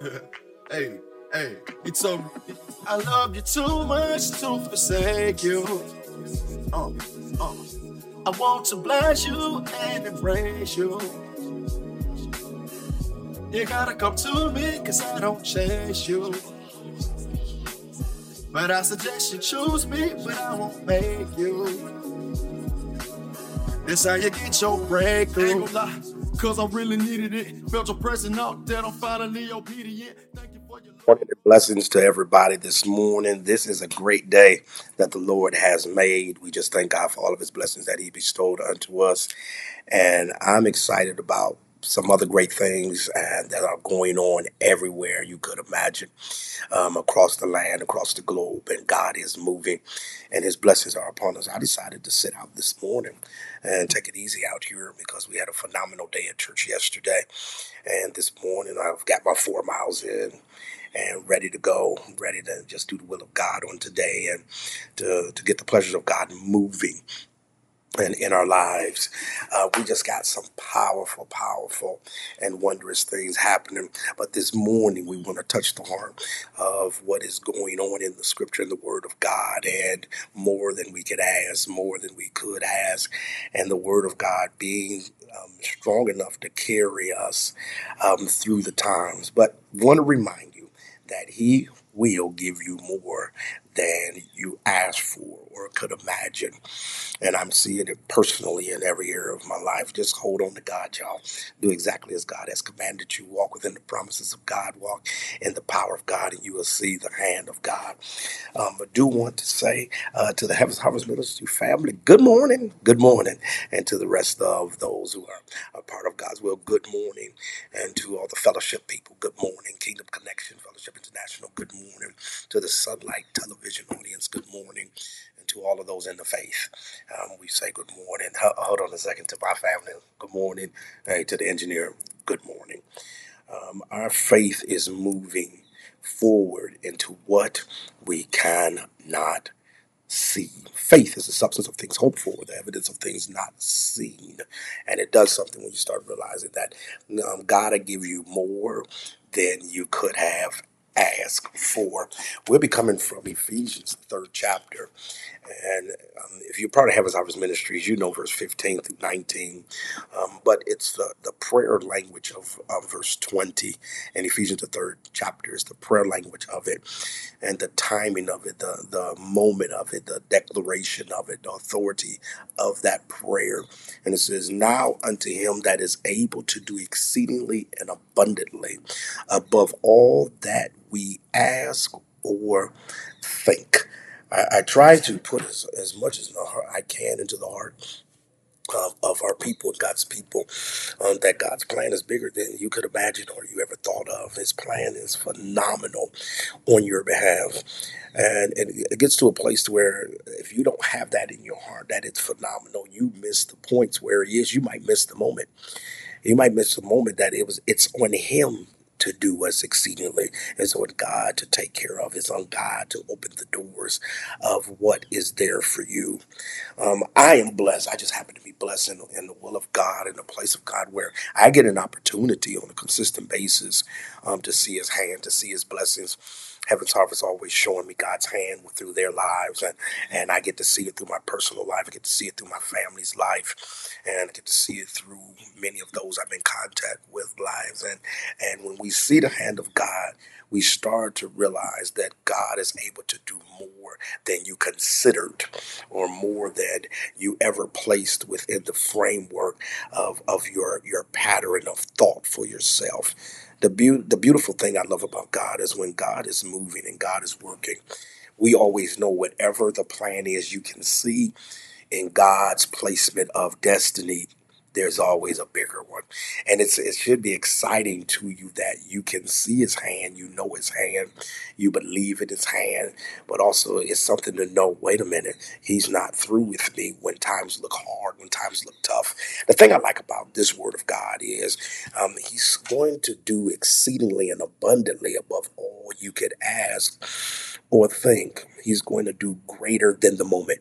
hey, hey, he told me, I love you too much to forsake you. Uh, uh, I want to bless you and embrace you. You gotta come to me, cause I don't chase you. But I suggest you choose me, but I won't make you. This how you get your breakthrough. Cause I really needed it. Felt your presence out there. I'm finally obedient. Thank you for your Morning blessings to everybody this morning. This is a great day that the Lord has made. We just thank God for all of his blessings that he bestowed unto us. And I'm excited about some other great things uh, that are going on everywhere you could imagine um, across the land, across the globe. And God is moving and his blessings are upon us. I decided to sit out this morning and take it easy out here because we had a phenomenal day at church yesterday. And this morning I've got my four miles in and ready to go, ready to just do the will of God on today and to, to get the pleasures of God moving and in our lives. Uh, we just got some powerful, powerful, and wondrous things happening. But this morning, we want to touch the heart of what is going on in the scripture and the word of God, and more than we could ask, more than we could ask, and the word of God being um, strong enough to carry us um, through the times. But want to remind you that He will give you more than you ask for could imagine. And I'm seeing it personally in every area of my life. Just hold on to God, y'all. Do exactly as God has commanded you. Walk within the promises of God. Walk in the power of God, and you will see the hand of God. Um, I do want to say uh, to the Heavens Harvest Ministry family, good morning, good morning. And to the rest of those who are a part of God's will, good morning. And to all the fellowship people, good morning. Kingdom Connection Fellowship International, good morning. To the Sunlight Television audience, good morning. To all of those in the faith, um, we say good morning. Ho- Hold on a second to my family, good morning. Hey, to the engineer, good morning. Um, our faith is moving forward into what we cannot see. Faith is the substance of things hoped for, the evidence of things not seen. And it does something when you start realizing that um, God will give you more than you could have asked for. We'll be coming from Ephesians, the third chapter. And um, if you're part of Heaven's Harvest Ministries, you know verse 15 through 19. Um, but it's the, the prayer language of, of verse 20. And Ephesians, the third chapter, is the prayer language of it and the timing of it, the, the moment of it, the declaration of it, the authority of that prayer. And it says, Now unto him that is able to do exceedingly and abundantly above all that we ask or think. I, I try to put as, as much as I can into the heart of, of our people, God's people, um, that God's plan is bigger than you could imagine or you ever thought of. His plan is phenomenal on your behalf. And, and it gets to a place where if you don't have that in your heart, that it's phenomenal, you miss the points where he is. You might miss the moment. You might miss the moment that it was. It's on him to do us exceedingly. It's on God to take care of. It's on God to open the doors of what is there for you. Um, I am blessed. I just happen to be blessed in, in the will of God, in the place of God, where I get an opportunity on a consistent basis um, to see His hand, to see His blessings. Heaven's Harvest always showing me God's hand through their lives, and and I get to see it through my personal life. I get to see it through my family's life, and I get to see it through many of those I'm in contact with lives. And and when we see the hand of God, we start to realize that God is able to do more than you considered or more than you ever placed within the framework of, of your, your pattern of thought for yourself. The, beau- the beautiful thing I love about God is when God is moving and God is working, we always know whatever the plan is, you can see in God's placement of destiny, there's always a bigger one. And it's it should be exciting to you that you can see his hand, you know his hand, you believe in his hand, but also it's something to know, wait a minute, he's not through with me when times look hard, when times look tough. The thing I like about this word of God is um, he's going to do exceedingly and abundantly above all you could ask or think. He's going to do greater than the moment.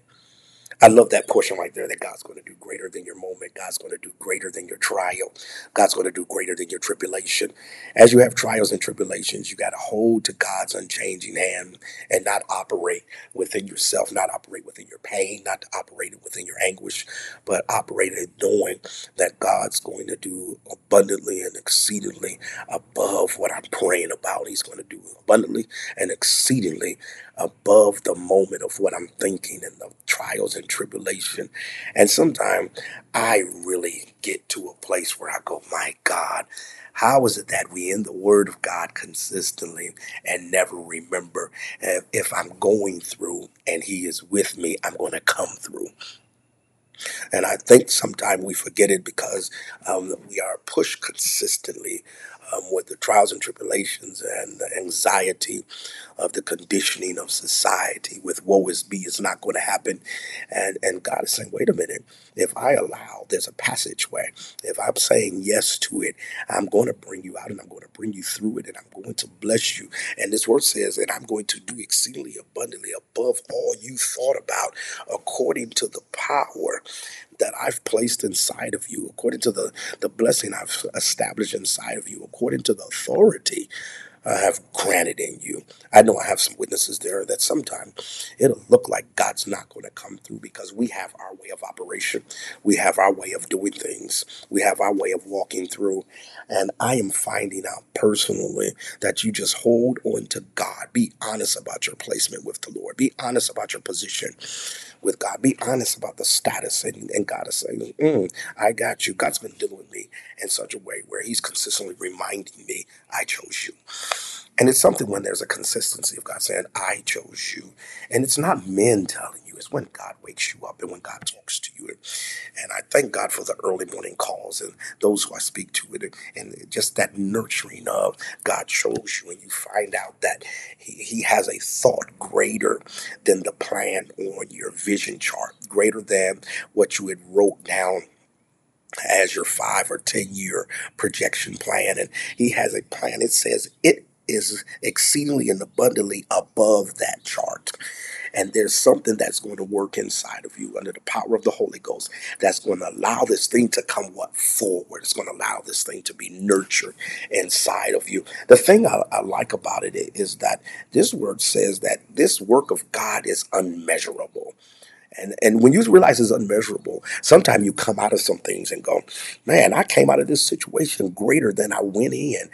I love that portion right there that God's going to do greater than your moment. God's going to do greater than your trial. God's going to do greater than your tribulation. As you have trials and tribulations, you got to hold to God's unchanging hand and not operate within yourself, not operate within your pain, not operate within your anguish, but operate in knowing that God's going to do abundantly and exceedingly above what I'm praying about. He's going to do abundantly and exceedingly above the moment of what I'm thinking and the trials and tribulation. And sometimes I really get to a place where I go, my God, how is it that we in the Word of God consistently and never remember if, I'm going through and He is with me, I'm going to come through? And I think sometimes we forget it because um, we are pushed consistently um, with the trials and tribulations and the anxiety of the conditioning of society with woe is me, it's not going to happen. And, and God is saying, wait a minute, if I allow, there's a passageway. If I'm saying yes to it, I'm going to bring you out and I'm going to bring you through it and I'm going to bless you. And this word says that I'm going to do exceedingly abundantly above all you thought about according to the power that I've placed inside of you, according to the, the blessing I've established inside of you, according to the authority I have granted in you. I know I have some witnesses there that sometimes it'll look like God's not going to come through because we have our way of operation. We have our way of doing things. We have our way of walking through. And I am finding out personally that you just hold on to God. Be honest about your placement with the Lord. Be honest about your position with God. Be honest about the status. And, and God is saying, mm, I got you. God's been dealing with me in such a way where He's consistently reminding me, I chose you. And it's something when there's a consistency of God saying, I chose you. And it's not men telling you, it's when God wakes you up and when God talks to you. And I thank God for the early morning calls and those who I speak to it and just that nurturing of God chose you and you find out that he, he has a thought greater than the plan on your vision chart, greater than what you had wrote down as your five or ten year projection plan and he has a plan it says it is exceedingly and abundantly above that chart. And there's something that's going to work inside of you under the power of the Holy Ghost that's going to allow this thing to come what forward. It's going to allow this thing to be nurtured inside of you. The thing I, I like about it is that this word says that this work of God is unmeasurable. And and when you realize it's unmeasurable, sometimes you come out of some things and go, man, I came out of this situation greater than I went in.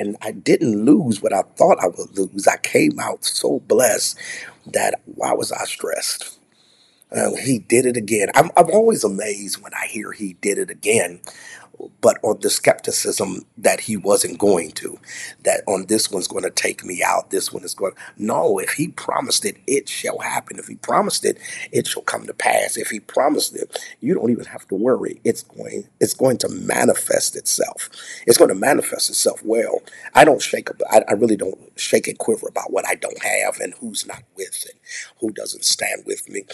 And I didn't lose what I thought I would lose. I came out so blessed that why was I stressed? Uh, he did it again. I'm, I'm always amazed when I hear he did it again but on the skepticism that he wasn't going to, that on this one's going to take me out, this one is going. No, if he promised it, it shall happen. If he promised it, it shall come to pass. If he promised it, you don't even have to worry. It's going. It's going to manifest itself. It's going to manifest itself well. I don't shake. I, I really don't shake and quiver about what I don't have and who's not with and who doesn't stand with me.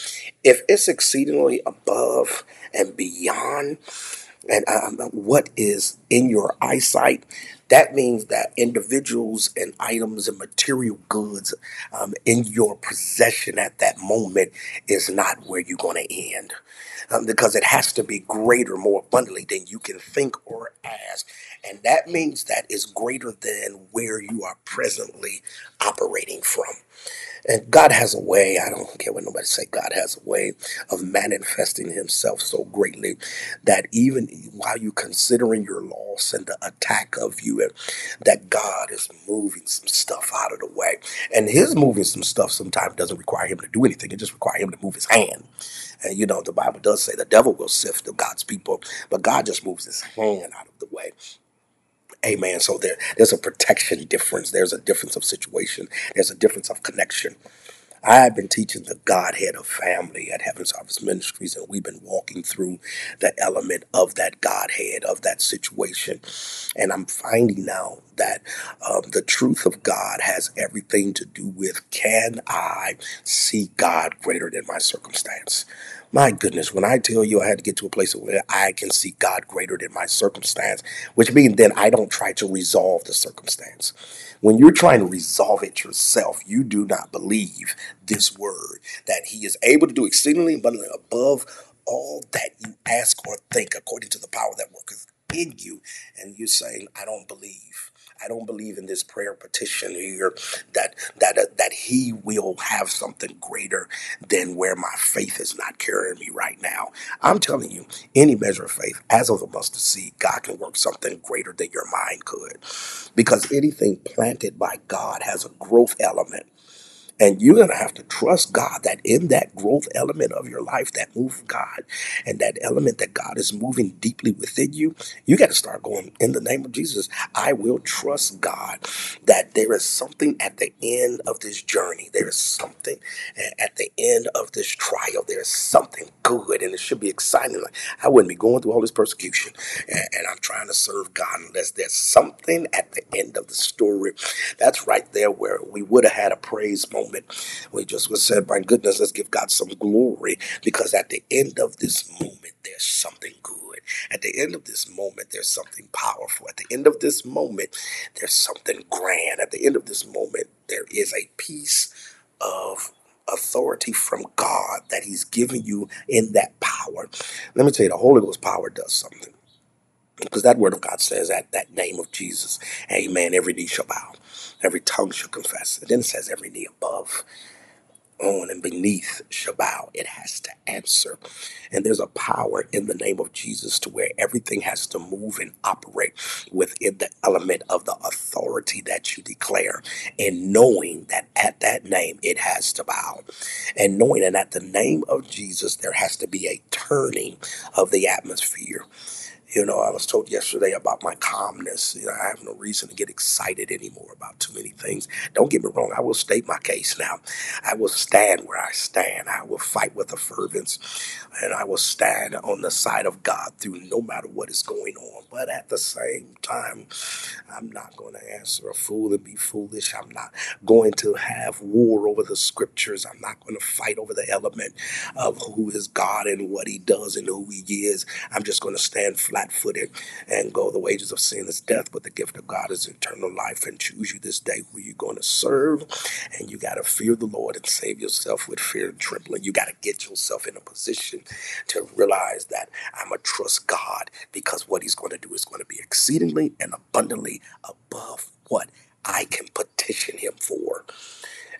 If it's exceedingly above and beyond and um, what is in your eyesight. That means that individuals and items and material goods um, in your possession at that moment is not where you're going to end. Um, because it has to be greater, more abundantly than you can think or ask. And that means that is greater than where you are presently operating from. And God has a way, I don't care what nobody say, God has a way of manifesting himself so greatly that even while you're considering your loss and the attack of you, that God is moving some stuff out of the way. And his moving some stuff sometimes doesn't require him to do anything. It just requires him to move his hand. And you know, the Bible does say the devil will sift the God's people, but God just moves his hand out of the way. Amen. So there, there's a protection difference. There's a difference of situation. There's a difference of connection. I've been teaching the Godhead of family at Heaven's Harvest Ministries, and we've been walking through the element of that Godhead, of that situation. And I'm finding now that um, the truth of God has everything to do with can I see God greater than my circumstance? My goodness, when I tell you I had to get to a place where I can see God greater than my circumstance, which means then I don't try to resolve the circumstance. When you're trying to resolve it yourself, you do not believe this word that He is able to do exceedingly abundantly above all that you ask or think according to the power that worketh in you. And you're saying, I don't believe. I don't believe in this prayer petition here that that uh, that He will have something greater than where my faith is not carrying me right now. I'm telling you, any measure of faith, as of the mustard seed, God can work something greater than your mind could, because anything planted by God has a growth element. And you're going to have to trust God that in that growth element of your life, that move of God, and that element that God is moving deeply within you, you got to start going, in the name of Jesus, I will trust God that there is something at the end of this journey. There is something at the end of this trial. There is something good, and it should be exciting. Like, I wouldn't be going through all this persecution, and, and I'm trying to serve God unless there's something at the end of the story. That's right there where we would have had a praise moment moment. We just was said, my goodness, let's give God some glory because at the end of this moment, there's something good. At the end of this moment, there's something powerful. At the end of this moment, there's something grand. At the end of this moment, there is a piece of authority from God that He's given you in that power. Let me tell you, the Holy Ghost power does something. Because that word of God says that that name of Jesus, amen, every knee shall bow, every tongue shall confess. And then it says every knee above, on, and beneath shall bow. It has to answer. And there's a power in the name of Jesus to where everything has to move and operate within the element of the authority that you declare. And knowing that at that name it has to bow. And knowing that at the name of Jesus there has to be a turning of the atmosphere. You know, I was told yesterday about my calmness. You know, I have no reason to get excited anymore about too many things. Don't get me wrong, I will state my case now. I will stand where I stand. I will fight with a fervence, and I will stand on the side of God through no matter what is going on. But at the same time, I'm not going to answer a fool and be foolish. I'm not going to have war over the scriptures. I'm not going to fight over the element of who is God and what he does and who he is. I'm just going to stand flat flat footed and go. The wages of sin is death, but the gift of God is eternal life. And choose you this day who you're going to serve. And you got to fear the Lord and save yourself with fear and trembling. You got to get yourself in a position to realize that I'm a trust God because what He's going to do is going to be exceedingly and abundantly above what I can petition Him for.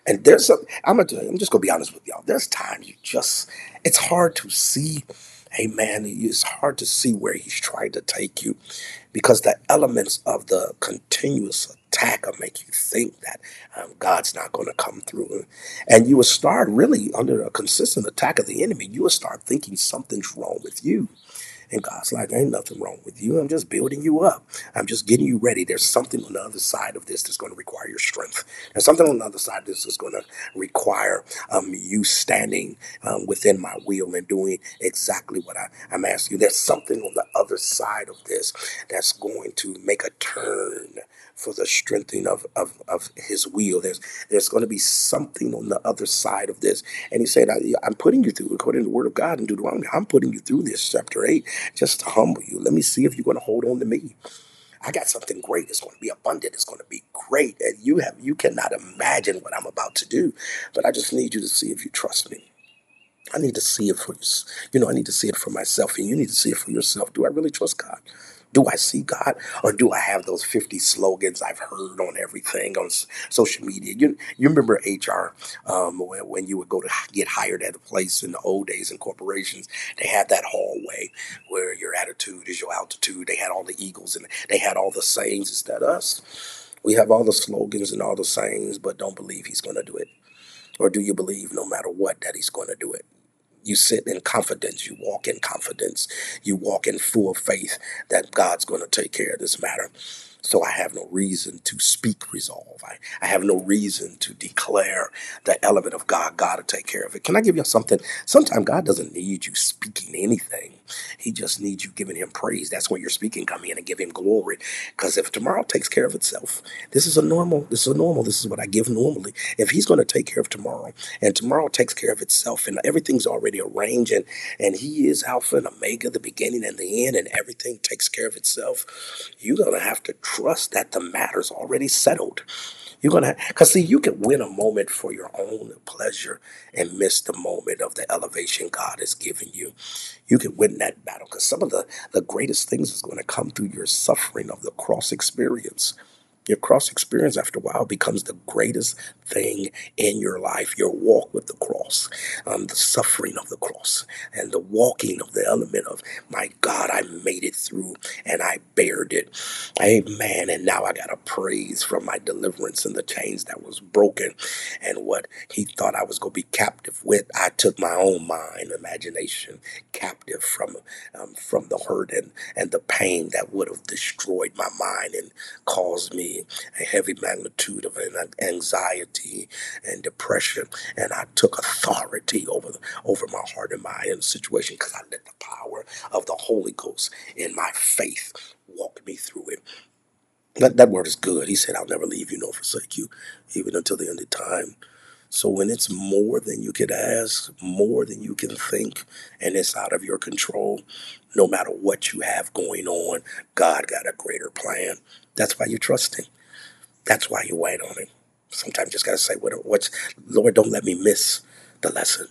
And there's a, I'm gonna, I'm just gonna be honest with y'all. There's times you just, it's hard to see man, it's hard to see where he's trying to take you because the elements of the continuous attack will make you think that um, God's not going to come through. And you will start really under a consistent attack of the enemy, you will start thinking something's wrong with you. And God's like, ain't nothing wrong with you. I'm just building you up. I'm just getting you ready. There's something on the other side of this that's going to require your strength. There's something on the other side of this that's going to require um, you standing um, within my will and doing exactly what I, I'm asking you. There's something on the other side of this that's going to make a turn for the strengthening of, of, of his will. There's there's going to be something on the other side of this. And he said, I, am putting you through, according to the word of God in Deuteronomy, I'm putting you through this, chapter 8, just to humble you. Let me see if you're going to hold on to me. I got something great. It's going to be abundant. It's going to be great. And you have you cannot imagine what I'm about to do. But I just need you to see if you trust me. I need to see it for you. You know, I need to see it for myself, and you need to see it for yourself. Do I really trust God? Do I see God or do I have those 50 slogans I've heard on everything on social media? You, you remember HR um, when, when you would go to get hired at a place in the old days in corporations, they had that hallway where your attitude is your altitude. They had all the eagles and they had all the sayings. Is that us? We have all the slogans and all the sayings, but don't believe he's going to do it. Or do you believe no matter what that he's going to do it? You sit in confidence. You walk in confidence. You walk in full faith that God's going to take care of this matter. So I have no reason to speak resolve. I, I have no reason to declare the element of God, God to take care of it. Can I give you something? Sometimes God doesn't need you speaking anything. He just needs you giving him praise. That's when your speaking come in and give him glory. Because if tomorrow takes care of itself, this is a normal, this is a normal, this is what I give normally. If he's going to take care of tomorrow and tomorrow takes care of itself and everything's already arranged and, and he is Alpha and Omega, the beginning and the end, and everything takes care of itself, you're going to have to trust that the matter's already settled. You're gonna, cause see, you can win a moment for your own pleasure and miss the moment of the elevation God has given you. You can win that battle, cause some of the the greatest things is going to come through your suffering of the cross experience. Your cross experience, after a while, becomes the greatest thing in your life. Your walk with the cross, um, the suffering of the cross, and the walking of the element of, my God, I made it through and I bared it. Amen. And now I got a praise from my deliverance and the chains that was broken and what he thought I was going to be captive with. I took my own mind, imagination captive from um, from the hurt and, and the pain that would have destroyed my mind and caused me a heavy magnitude of an anxiety and depression. And I took authority over over my heart and mind in situation because I let the power of the Holy Ghost in my faith walk me through it. That, that word is good. He said, I'll never leave you nor forsake you, even until the end of time. So when it's more than you could ask, more than you can think, and it's out of your control, no matter what you have going on, God got a greater plan. That's why you're trusting. That's why you wait on him. Sometimes you just gotta say, what, what's Lord, don't let me miss the lesson.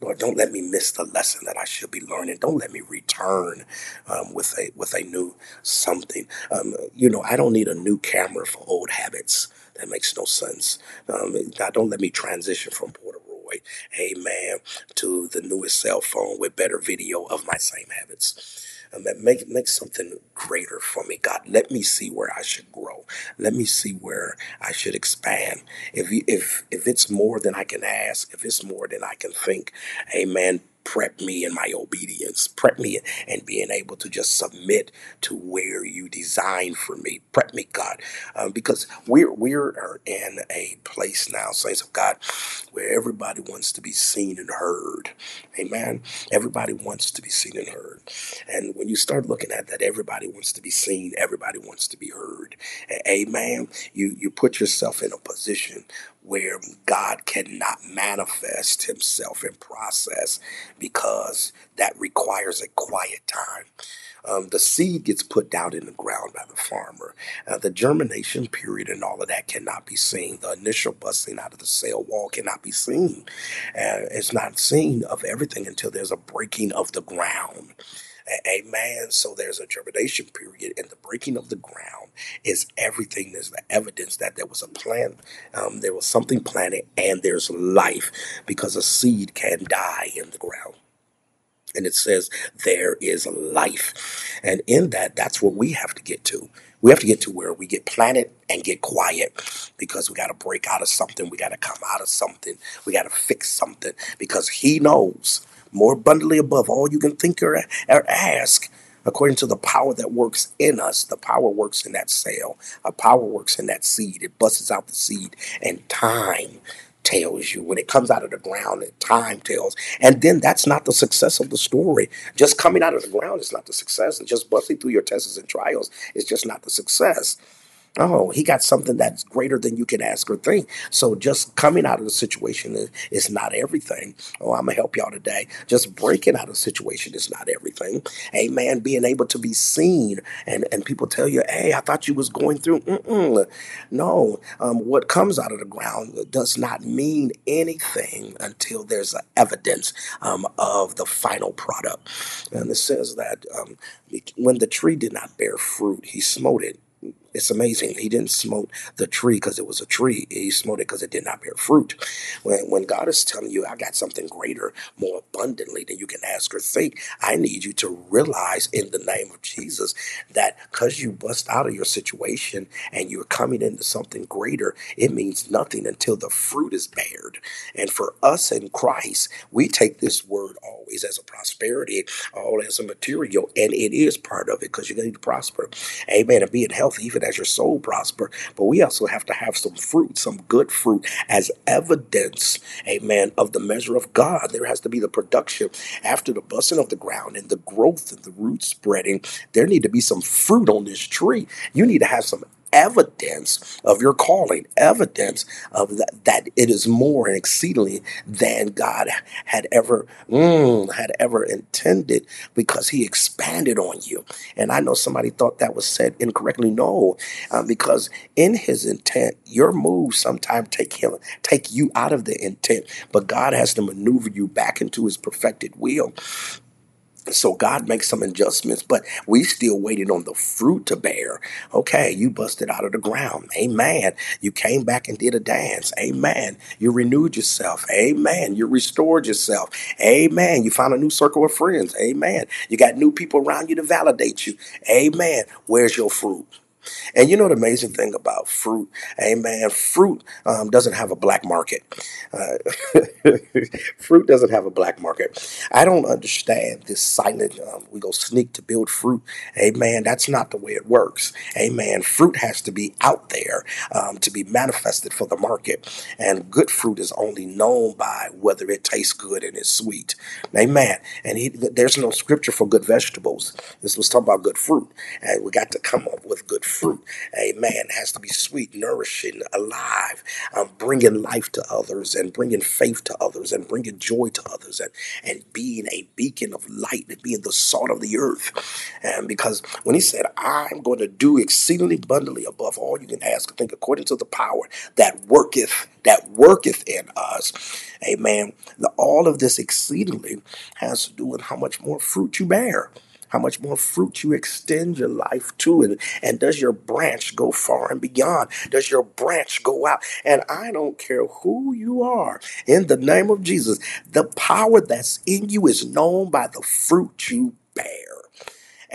Lord, don't let me miss the lesson that I should be learning. Don't let me return um, with a with a new something. Um, you know, I don't need a new camera for old habits. That makes no sense. Um, don't let me transition from Polaroid, amen, to the newest cell phone with better video of my same habits. Um, that make make something greater for me, God. Let me see where I should grow. Let me see where I should expand. If if if it's more than I can ask, if it's more than I can think, Amen prep me in my obedience, prep me and being able to just submit to where you designed for me. Prep me, God, um, because we're we're in a place now, saints of God, where everybody wants to be seen and heard. Amen. Everybody wants to be seen and heard, and when you start looking at that, everybody wants to be seen. Everybody wants to be heard. Amen. You you put yourself in a position where God cannot manifest himself in process because that requires a quiet time. Um, the seed gets put down in the ground by the farmer. Uh, the germination period and all of that cannot be seen. The initial busting out of the cell wall cannot be seen. Uh, it's not seen of everything until there's a breaking of the ground. Amen. So there's a germination period, and the breaking of the ground is everything. There's the evidence that there was a plant, um, there was something planted, and there's life because a seed can die in the ground. And it says there is life. And in that, that's what we have to get to. We have to get to where we get planted and get quiet because we got to break out of something. We got to come out of something. We got to fix something because He knows more abundantly above all you can think or, or ask, according to the power that works in us. The power works in that cell. A power works in that seed. It busts out the seed, and time tells you when it comes out of the ground and time tells and then that's not the success of the story just coming out of the ground is not the success and just busting through your tests and trials is just not the success Oh, he got something that's greater than you can ask or think. So just coming out of the situation is, is not everything. Oh, I'm gonna help y'all today. Just breaking out of the situation is not everything. Amen. Being able to be seen and, and people tell you, hey, I thought you was going through. Mm-mm. No, um, what comes out of the ground does not mean anything until there's evidence um, of the final product. And it says that um, when the tree did not bear fruit, he smote it it's amazing. He didn't smote the tree because it was a tree. He smote it because it did not bear fruit. When, when God is telling you, I got something greater, more abundantly than you can ask or think, I need you to realize in the name of Jesus that because you bust out of your situation and you're coming into something greater, it means nothing until the fruit is bared. And for us in Christ, we take this word always as a prosperity, all as a material, and it is part of it because you're going to prosper. Amen. And being healthy, even as your soul prosper. But we also have to have some fruit, some good fruit, as evidence, amen, of the measure of God. There has to be the production after the busting of the ground and the growth and the root spreading. There need to be some fruit on this tree. You need to have some evidence of your calling, evidence of that, that it is more and exceedingly than God had ever mm, had ever intended because He expanded on you. And I know somebody thought that was said incorrectly. No, uh, because in His intent, your moves sometimes take him take you out of the intent, but God has to maneuver you back into His perfected will. So God makes some adjustments, but we still waited on the fruit to bear. Okay, you busted out of the ground. Amen. You came back and did a dance. Amen. You renewed yourself. Amen. You restored yourself. Amen. You found a new circle of friends. Amen. You got new people around you to validate you. Amen. Where's your fruit? And you know the amazing thing about fruit, amen. Fruit um, doesn't have a black market. Uh, fruit doesn't have a black market. I don't understand this silent. Um, we go sneak to build fruit, amen. That's not the way it works, amen. Fruit has to be out there um, to be manifested for the market, and good fruit is only known by whether it tastes good and is sweet, amen. And he, there's no scripture for good vegetables. This was talking about good fruit, and we got to come up with good fruit. Amen. It has to be sweet, nourishing, alive, um, bringing life to others and bringing faith to others and bringing joy to others and, and being a beacon of light and being the salt of the earth. And because when he said, I'm going to do exceedingly abundantly above all you can ask or think according to the power that worketh, that worketh in us. Amen. The, all of this exceedingly has to do with how much more fruit you bear how much more fruit you extend your life to. And, and does your branch go far and beyond? Does your branch go out? And I don't care who you are, in the name of Jesus, the power that's in you is known by the fruit you bear.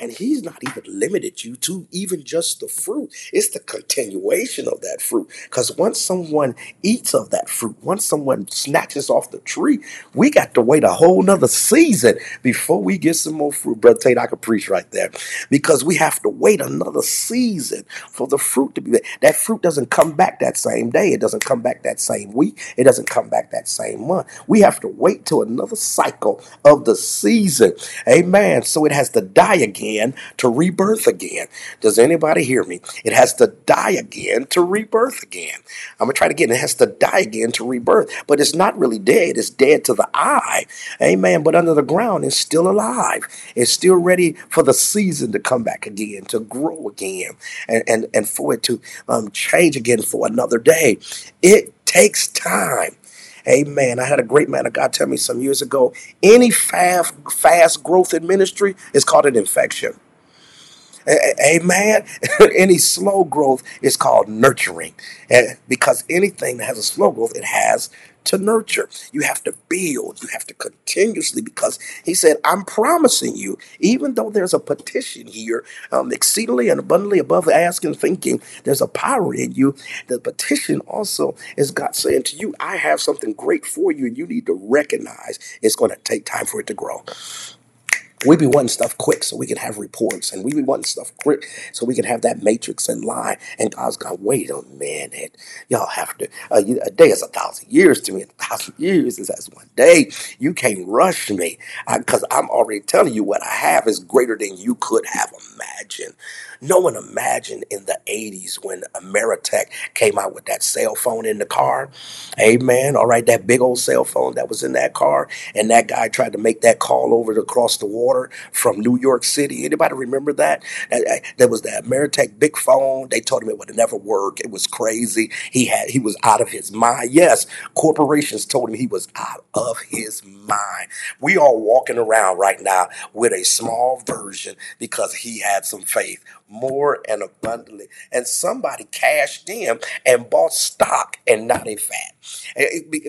And he's not even limited you to even just the fruit. It's the continuation of that fruit. Because once someone eats of that fruit, once someone snatches off the tree, we got to wait a whole nother season before we get some more fruit. Brother Tate, I could preach right there. Because we have to wait another season for the fruit to be there. That fruit doesn't come back that same day. It doesn't come back that same week. It doesn't come back that same month. We have to wait till another cycle of the season. Amen. So it has to die again again to rebirth again. Does anybody hear me? It has to die again to rebirth again. I'm going to try it. It has to die again to rebirth, but it's not really dead. It's dead to the eye. Amen. But under the ground, it's still alive. It's still ready for the season to come back again, to grow again, and, and, and for it to um, change again for another day. It takes time. Amen. I had a great man of God tell me some years ago any fast, fast growth in ministry is called an infection. Amen. Any slow growth is called nurturing. Because anything that has a slow growth, it has to nurture. You have to build. You have to continuously, because he said, I'm promising you, even though there's a petition here, um, exceedingly and abundantly above asking, thinking, there's a power in you. The petition also is God saying to you, I have something great for you, and you need to recognize it's going to take time for it to grow. We be wanting stuff quick so we can have reports, and we be wanting stuff quick so we can have that matrix and lie. And God's gone, wait a minute. Y'all have to, uh, a day is a thousand years to me. A thousand years is as one day. You can't rush me because I'm already telling you what I have is greater than you could have imagined. No one imagined in the 80s when Ameritech came out with that cell phone in the car. Amen. All right, that big old cell phone that was in that car. And that guy tried to make that call over to cross the water from New York City. Anybody remember that? Uh, uh, there was that Ameritech big phone. They told him it would never work. It was crazy. He had he was out of his mind. Yes, corporations told him he was out of his mind. We are walking around right now with a small version because he had some faith more and abundantly. And somebody cashed in and bought stock and not a fat.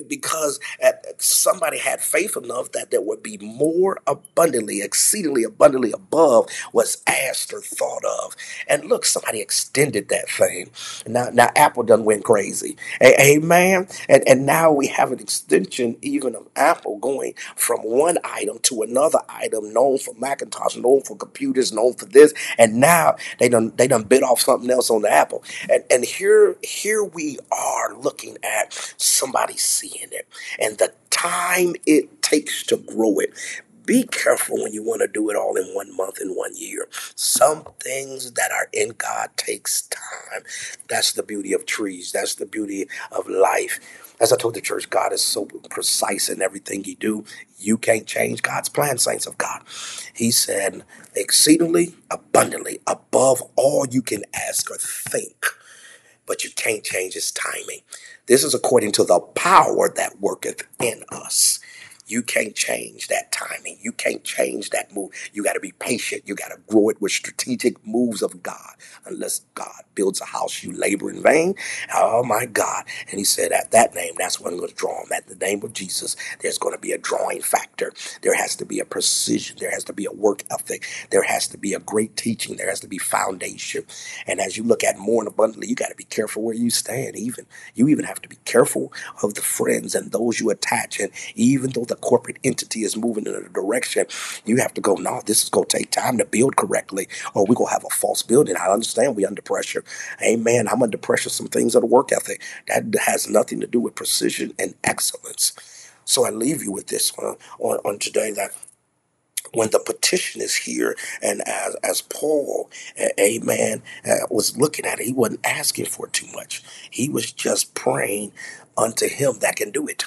Because uh, somebody had faith enough that there would be more abundantly, exceedingly abundantly above what's asked or thought of. And look, somebody extended that thing. Now, now Apple done went crazy. Amen. And, and now we have an extension even of Apple going from one item to another item known for Macintosh, known for computers, known for this. and now they done they done bit off something else on the apple. And and here here we are looking at somebody seeing it and the time it takes to grow it. Be careful when you want to do it all in one month in one year. Some things that are in god takes time. That's the beauty of trees. That's the beauty of life as I told the church, God is so precise in everything He do. You can't change God's plan, saints of God. He said, exceedingly abundantly above all you can ask or think, but you can't change His timing. This is according to the power that worketh in us. You can't change that timing. You can't change that move. You got to be patient. You got to grow it with strategic moves of God. Unless God builds a house, you labor in vain. Oh my God. And he said, at that name, that's what I'm going to draw him. At the name of Jesus, there's going to be a drawing factor. There has to be a precision. There has to be a work ethic. There has to be a great teaching. There has to be foundation. And as you look at more and abundantly, you got to be careful where you stand. Even you even have to be careful of the friends and those you attach. And even though the corporate entity is moving in a direction, you have to go, no, this is going to take time to build correctly, or we're going to have a false building. I understand we under pressure. Amen. I'm under pressure. Some things of the work ethic that has nothing to do with precision and excellence. So I leave you with this on, on, on today that when the petition is here, and as as Paul, Amen, uh, was looking at it, he wasn't asking for too much. He was just praying unto Him that can do it.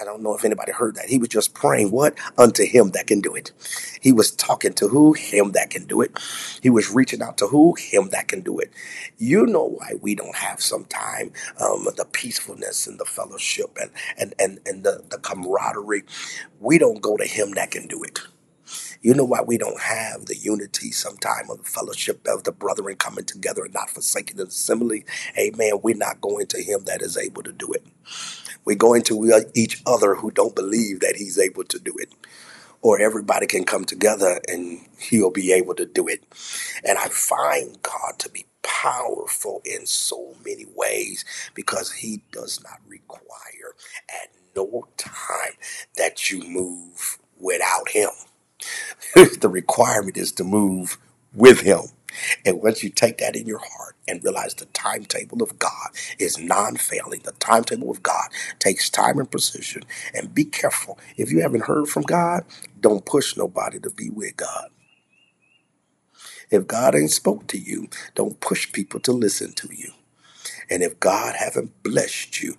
I don't know if anybody heard that. He was just praying what? Unto him that can do it. He was talking to who? Him that can do it. He was reaching out to who? Him that can do it. You know why we don't have some time um, the peacefulness and the fellowship and, and, and, and the, the camaraderie. We don't go to him that can do it. You know why we don't have the unity sometime of the fellowship of the brethren coming together and not forsaking the assembly? Amen. We're not going to him that is able to do it. We're going to uh, each other who don't believe that he's able to do it. Or everybody can come together and he'll be able to do it. And I find God to be powerful in so many ways because he does not require at no time that you move without him. the requirement is to move with him. And once you take that in your heart and realize the timetable of God is non failing, the timetable of God takes time and precision. And be careful. If you haven't heard from God, don't push nobody to be with God. If God ain't spoke to you, don't push people to listen to you. And if God haven't blessed you,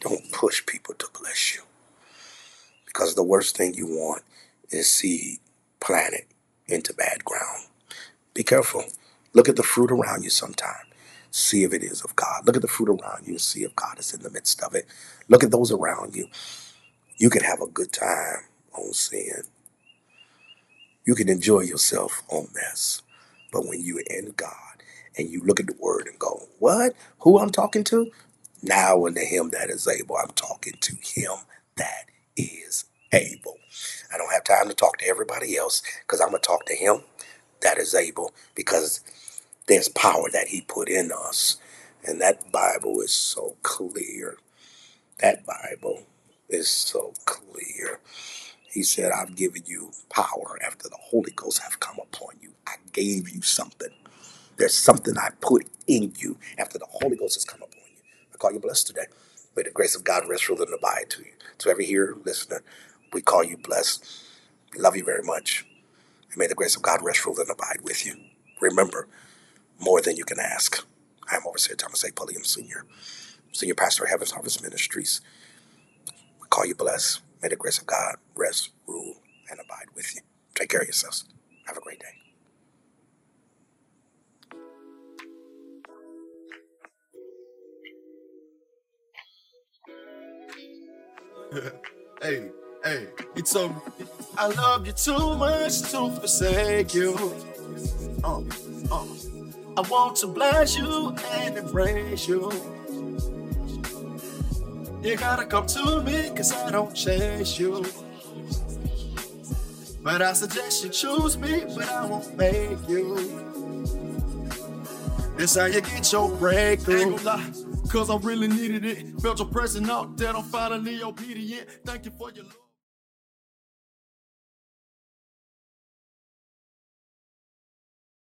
don't push people to bless you. Because the worst thing you want is seed planted into bad ground. Be careful. Look at the fruit around you sometime. See if it is of God. Look at the fruit around you and see if God is in the midst of it. Look at those around you. You can have a good time on sin. You can enjoy yourself on mess. But when you're in God and you look at the word and go, What? Who I'm talking to? Now unto him that is able, I'm talking to him that is able. I don't have time to talk to everybody else because I'm going to talk to him that is able because there's power that he put in us. And that Bible is so clear. That Bible is so clear. He said, I've given you power after the Holy Ghost have come upon you. I gave you something. There's something I put in you after the Holy Ghost has come upon you. I call you blessed today. May the grace of God rest, rule, and abide to you. To every hearer, listener, we call you blessed. We love you very much. And may the grace of God rest, rule, and abide with you. Remember, more than you can ask. I am Overseer Thomas A. Pulliam, Sr., Senior Pastor of Heaven's Harvest Ministries. We call you blessed. May the grace of God rest, rule, and abide with you. Take care of yourselves. Have a great day. hey. Hey, he told me, I love you too much to forsake you. Uh, uh, I want to bless you and embrace you. You gotta come to me, cause I don't chase you. But I suggest you choose me, but I won't make you. This how you get your breakthrough. Cause I really needed it. Felt your pressing out that I'm finally obedient. Thank you for your love.